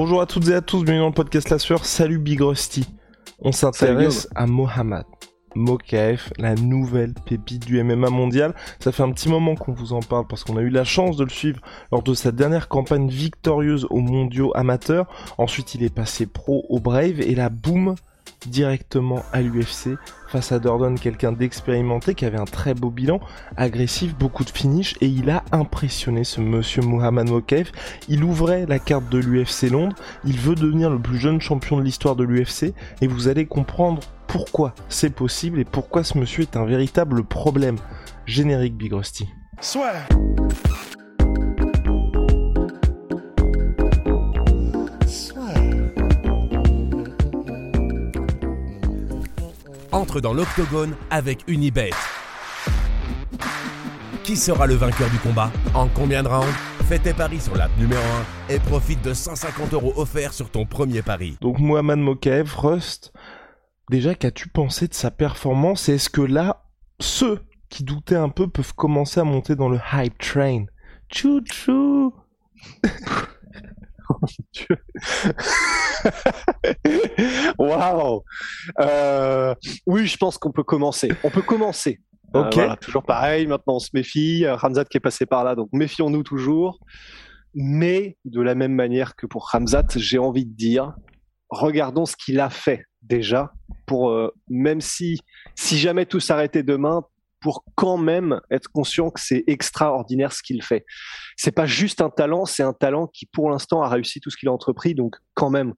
Bonjour à toutes et à tous, bienvenue dans le podcast La Sueur. Salut Big Rusty. On s'intéresse à Mohamed Mokaef, la nouvelle pépite du MMA mondial. Ça fait un petit moment qu'on vous en parle parce qu'on a eu la chance de le suivre lors de sa dernière campagne victorieuse aux mondiaux amateurs. Ensuite, il est passé pro au Brave et là, boum, directement à l'UFC face à Dordon, quelqu'un d'expérimenté qui avait un très beau bilan, agressif, beaucoup de finish et il a impressionné ce monsieur Mohamed Mokaef. Il ouvrait la carte de l'UFC Londres, il veut devenir le plus jeune champion de l'histoire de l'UFC et vous allez comprendre pourquoi c'est possible et pourquoi ce monsieur est un véritable problème. Générique Big Rusty. Soit. Entre dans l'octogone avec Unibet. Qui sera le vainqueur du combat En combien de rounds Fais tes paris sur l'app numéro 1 et profite de 150 euros offerts sur ton premier pari. Donc Mohamed Mokaev, Rust, déjà qu'as-tu pensé de sa performance et est-ce que là, ceux qui doutaient un peu peuvent commencer à monter dans le hype train? Chou chou Waouh Euh, Oui, je pense qu'on peut commencer. On peut commencer. Euh, Ok. voilà, toujours pareil, maintenant on se méfie. Ramzat qui est passé par là, donc méfions-nous toujours. Mais de la même manière que pour Ramzat, j'ai envie de dire, regardons ce qu'il a fait déjà, pour euh, même si, si jamais tout s'arrêtait demain, pour quand même être conscient que c'est extraordinaire ce qu'il fait. C'est pas juste un talent, c'est un talent qui pour l'instant a réussi tout ce qu'il a entrepris, donc quand même.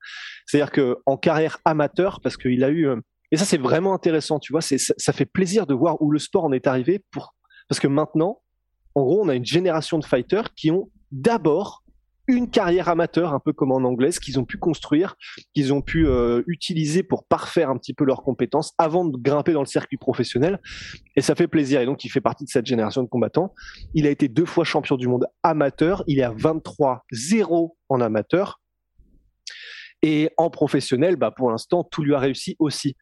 C'est-à-dire que en carrière amateur, parce qu'il a eu euh, et ça, c'est vraiment intéressant, tu vois. Ça, ça fait plaisir de voir où le sport en est arrivé pour, parce que maintenant, en gros, on a une génération de fighters qui ont d'abord une carrière amateur, un peu comme en anglaise, qu'ils ont pu construire, qu'ils ont pu euh, utiliser pour parfaire un petit peu leurs compétences avant de grimper dans le circuit professionnel. Et ça fait plaisir. Et donc, il fait partie de cette génération de combattants. Il a été deux fois champion du monde amateur. Il est à 23-0 en amateur. Et en professionnel, bah, pour l'instant, tout lui a réussi aussi.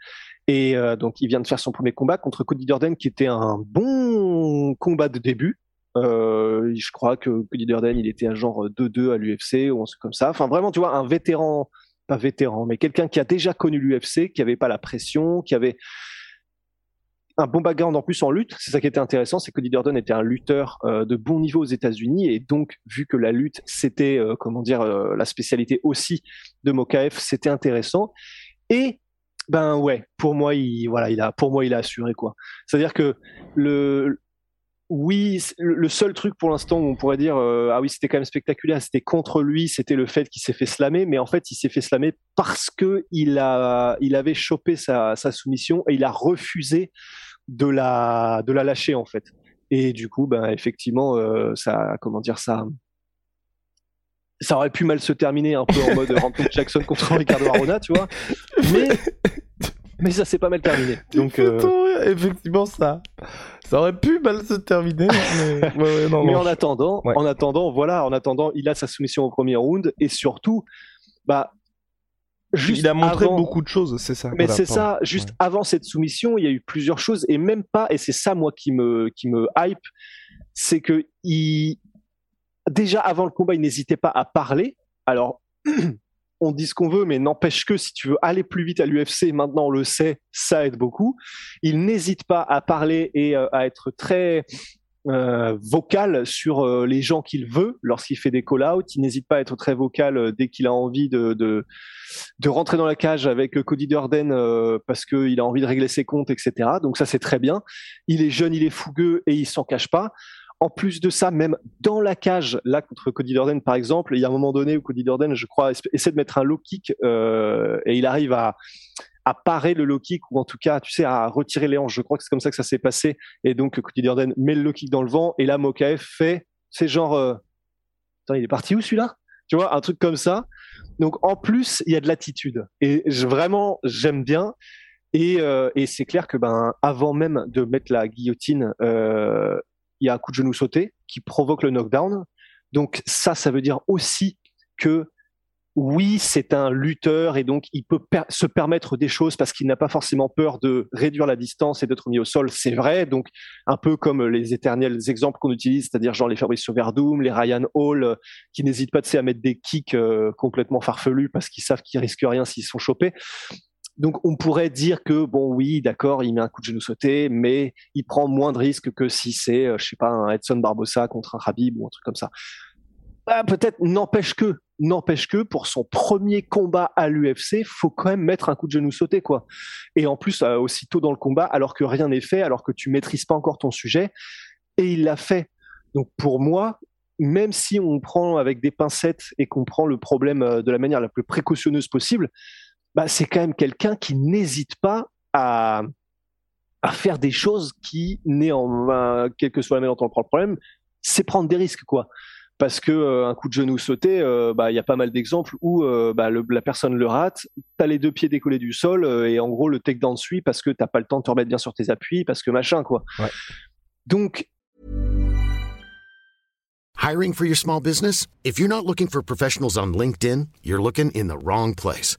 Et euh, donc, il vient de faire son premier combat contre Cody Durden, qui était un bon combat de début. Euh, je crois que Cody il était à genre 2-2 à l'UFC ou un truc comme ça. Enfin, vraiment, tu vois, un vétéran, pas vétéran, mais quelqu'un qui a déjà connu l'UFC, qui avait pas la pression, qui avait un bon background en plus en lutte. C'est ça qui était intéressant, c'est que Cody était un lutteur euh, de bon niveau aux États-Unis et donc vu que la lutte c'était euh, comment dire euh, la spécialité aussi de Mokaev, c'était intéressant. Et ben ouais, pour moi il voilà, il a pour moi il a assuré quoi. C'est-à-dire que le oui, le seul truc pour l'instant où on pourrait dire euh, ah oui c'était quand même spectaculaire, c'était contre lui, c'était le fait qu'il s'est fait slammer, mais en fait il s'est fait slammer parce que il a il avait chopé sa, sa soumission et il a refusé de la de la lâcher en fait. Et du coup ben effectivement euh, ça comment dire ça ça aurait pu mal se terminer un peu en mode Ranton Jackson contre Ricardo Arona, tu vois. Mais mais ça s'est pas mal terminé. Donc euh, effectivement ça, ça aurait pu mal se terminer. Mais, ouais, ouais, non, Mais non, en attendant, Ouais. en attendant, voilà, en attendant, il a sa soumission au premier round et surtout, bah, juste il a montré avant- beaucoup de choses, c'est ça. Mais Voilà, c'est ça, juste avant cette soumission, il y a eu plusieurs choses et même pas, et c'est ça moi qui me qui me hype, c'est que il déjà avant le combat, il n'hésitait pas à parler. Alors on dit ce qu'on veut, mais n'empêche que si tu veux aller plus vite à l'UFC, maintenant on le sait, ça aide beaucoup. Il n'hésite pas à parler et euh, à être très euh, vocal sur euh, les gens qu'il veut lorsqu'il fait des call-outs. Il n'hésite pas à être très vocal dès qu'il a envie de, de, rentrer dans la cage avec Cody Durden parce qu'il a envie de régler ses comptes, etc. Donc ça, c'est très bien. Il est jeune, il est fougueux et il s'en cache pas. En plus de ça, même dans la cage, là contre Cody Durden par exemple, il y a un moment donné où Cody Durden, je crois, essaie de mettre un low kick euh, et il arrive à, à parer le low kick ou en tout cas, tu sais, à retirer les hanches. Je crois que c'est comme ça que ça s'est passé. Et donc Cody Durden met le low kick dans le vent et là Mokaev fait, c'est genre, euh, il est parti où celui-là? Tu vois, un truc comme ça. Donc en plus, il y a de l'attitude. Et vraiment, j'aime bien. Et, euh, et c'est clair que ben avant même de mettre la guillotine, euh, il y a un coup de genou sauté qui provoque le knockdown. Donc ça, ça veut dire aussi que oui, c'est un lutteur et donc il peut se permettre des choses parce qu'il n'a pas forcément peur de réduire la distance et d'être mis au sol, c'est vrai. Donc un peu comme les éternels exemples qu'on utilise, c'est-à-dire genre les Fabrice Verdum, les Ryan Hall, euh, qui n'hésitent pas à mettre des kicks euh, complètement farfelus parce qu'ils savent qu'ils risquent rien s'ils sont chopés. Donc on pourrait dire que bon oui d'accord il met un coup de genou sauté mais il prend moins de risques que si c'est euh, je sais pas un Edson Barbosa contre un Habib ou un truc comme ça. Bah, peut-être n'empêche que n'empêche que pour son premier combat à l'UFC faut quand même mettre un coup de genou sauté quoi. Et en plus euh, aussitôt dans le combat alors que rien n'est fait alors que tu maîtrises pas encore ton sujet et il l'a fait. Donc pour moi même si on prend avec des pincettes et qu'on prend le problème euh, de la manière la plus précautionneuse possible, bah, c'est quand même quelqu'un qui n'hésite pas à, à faire des choses qui, néanmoins, quel que soit la manière dont on prend le problème, c'est prendre des risques, quoi. Parce que euh, un coup de genou sauté, euh, bah il y a pas mal d'exemples où euh, bah, la personne le rate, t'as les deux pieds décollés du sol et en gros le takedown suit parce que t'as pas le temps de te remettre bien sur tes appuis, parce que machin quoi. Ouais. Donc Hiring for your small business? If you're not looking for professionals on LinkedIn, you're looking in the wrong place.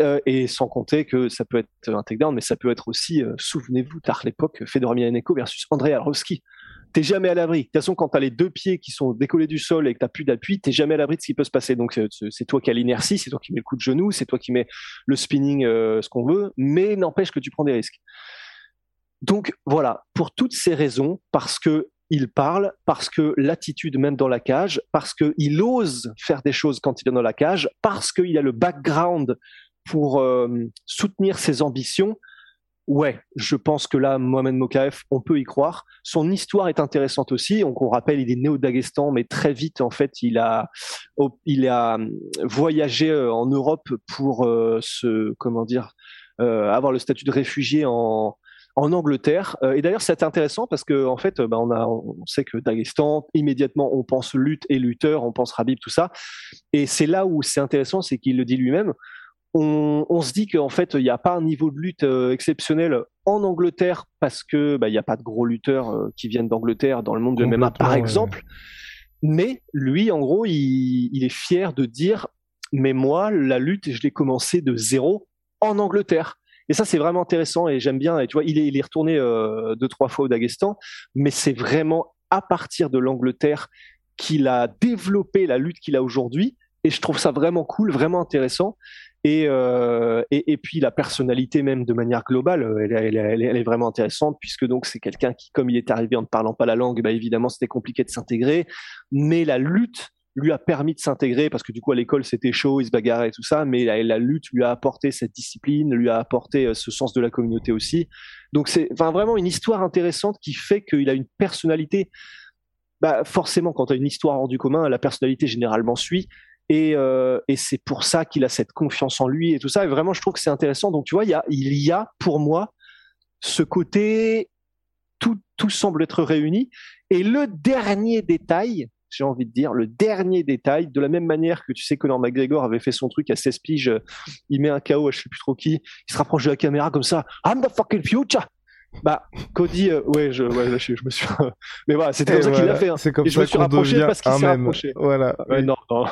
Euh, et sans compter que ça peut être un takedown, mais ça peut être aussi, euh, souvenez-vous, tard l'époque, Fedor Emelianenko versus Andrei Arlovski. T'es jamais à l'abri. De toute façon, quand t'as les deux pieds qui sont décollés du sol et que t'as plus d'appui, t'es jamais à l'abri de ce qui peut se passer. Donc euh, c'est toi qui as l'inertie, c'est toi qui mets le coup de genou, c'est toi qui mets le spinning, ce qu'on veut, mais n'empêche que tu prends des risques. Donc voilà, pour toutes ces raisons, parce que il parle, parce que l'attitude même dans la cage, parce qu'il ose faire des choses quand il est dans la cage, parce qu'il a le background pour euh, soutenir ses ambitions, ouais, je pense que là, Mohamed Mokaef, on peut y croire. Son histoire est intéressante aussi. Donc, on rappelle, il est né au Daghestan, mais très vite, en fait, il a, il a euh, voyagé euh, en Europe pour se, comment dire, avoir le statut de réfugié en, en Angleterre. et d'ailleurs, c'est intéressant parce que en fait, bah, on, a, on sait que Daghestan, immédiatement, on pense lutte et lutteur, on pense Rabib, tout ça. Et c'est là où c'est intéressant, c'est qu'il le dit lui-même on, se dit qu'en fait, il n'y a pas un niveau de lutte euh, exceptionnel en Angleterre parce que bah, il n'y a pas de gros lutteurs euh, qui viennent d'Angleterre dans le monde de MMA, par exemple. Mais lui, en gros, il, est fier de dire, mais moi, la lutte, je l'ai commencé de zéro en Angleterre. Et ça, c'est vraiment intéressant et j'aime bien. Et tu vois, il est, il est retourné euh, deux, trois fois au Daghestan, mais c'est vraiment à partir de l'Angleterre qu'il a développé la lutte qu'il a aujourd'hui. Et je trouve ça vraiment cool, vraiment intéressant. Euh, et, et, puis la personnalité même de manière globale, euh, elle, est vraiment intéressante puisque donc c'est quelqu'un qui, comme il est arrivé en ne parlant pas la langue, bah évidemment c'était compliqué de s'intégrer, mais la lutte lui a permis de s'intégrer parce que du coup à l'école c'était chaud, il se bagarrait et tout ça, mais la, la, lutte lui a apporté cette discipline, lui a apporté euh, ce sens de la communauté aussi. Donc c'est enfin, vraiment une histoire intéressante qui fait qu'il a une personnalité. Bah forcément, quand tu as une histoire hors du commun, la personnalité généralement suit. Et, euh, et c'est pour ça qu'il a cette confiance en lui et tout ça. Et vraiment, je trouve que c'est intéressant. Donc, tu vois, il y a, il y a pour moi ce côté, tout, tout semble être réuni. Et le dernier détail, j'ai envie de dire, le dernier détail, de la même manière que tu sais que Conor McGregor avait fait son truc à 16 piges, il met un KO à je sais plus trop qui, il se rapproche de la caméra comme ça, I'm the fucking future, bah, Cody, euh, ouais, je, ouais, je, je, me suis. mais voilà, c'était comme ça qu'il l'a fait. Hein. C'est comme et je me suis rapproché parce qu'il s'est rapproché. Voilà. Ouais, non, non.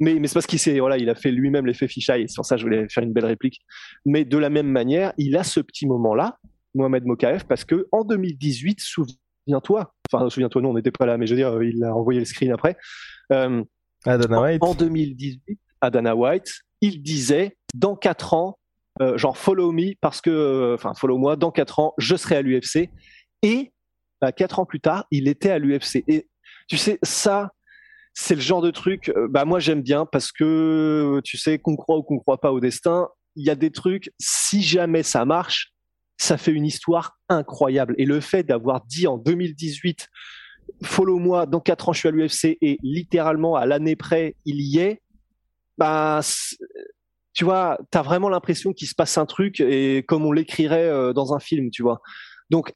mais, mais c'est parce qu'il s'est, voilà, il a fait lui-même l'effet. Et sur ça, je voulais faire une belle réplique. Mais de la même manière, il a ce petit moment-là, Mohamed Mokaef, parce que en 2018, souviens-toi, enfin, souviens-toi, nous, on n'était pas là, mais je veux dire, il a envoyé le screen après. Euh, Dana White. En, en 2018, à Dana White, il disait, dans quatre ans, euh, genre follow me parce que, euh, enfin follow moi, dans quatre ans, je serai à l'UFC. Et bah, quatre ans plus tard, il était à l'UFC. Et tu sais, ça, c'est le genre de truc, euh, bah moi j'aime bien parce que tu sais qu'on croit ou qu'on croit pas au destin, il y a des trucs, si jamais ça marche, ça fait une histoire incroyable. Et le fait d'avoir dit en 2018, follow-moi, dans 4 ans je suis à l'UFC et littéralement à l'année près il y est, bah tu vois, t'as vraiment l'impression qu'il se passe un truc et comme on l'écrirait euh, dans un film, tu vois. Donc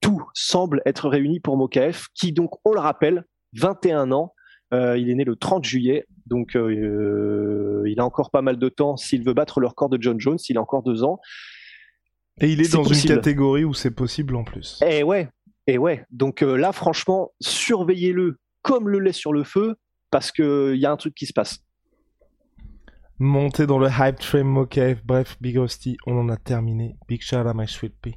tout semble être réuni pour Mokaef, qui donc, on le rappelle, 21 ans, euh, il est né le 30 juillet, donc euh, il a encore pas mal de temps s'il veut battre le record de John Jones. Il a encore deux ans. Et il est, dans une catégorie où c'est possible en plus. Et eh ouais, et eh ouais. Donc euh, là, franchement, surveillez-le comme le lait sur le feu parce qu'il y a un truc qui se passe. Montez dans le hype train Mokaev. Bref, Big Rusty, on en a terminé. Big shout à my sweet pea.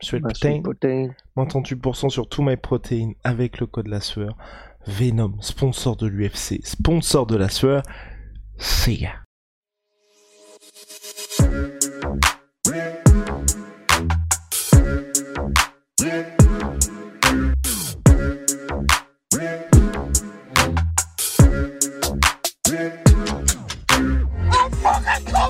Sweet protein. Moins 38% sur tout my protein avec le code la sueur. Venom, sponsor de l'UFC, sponsor de la sueur. See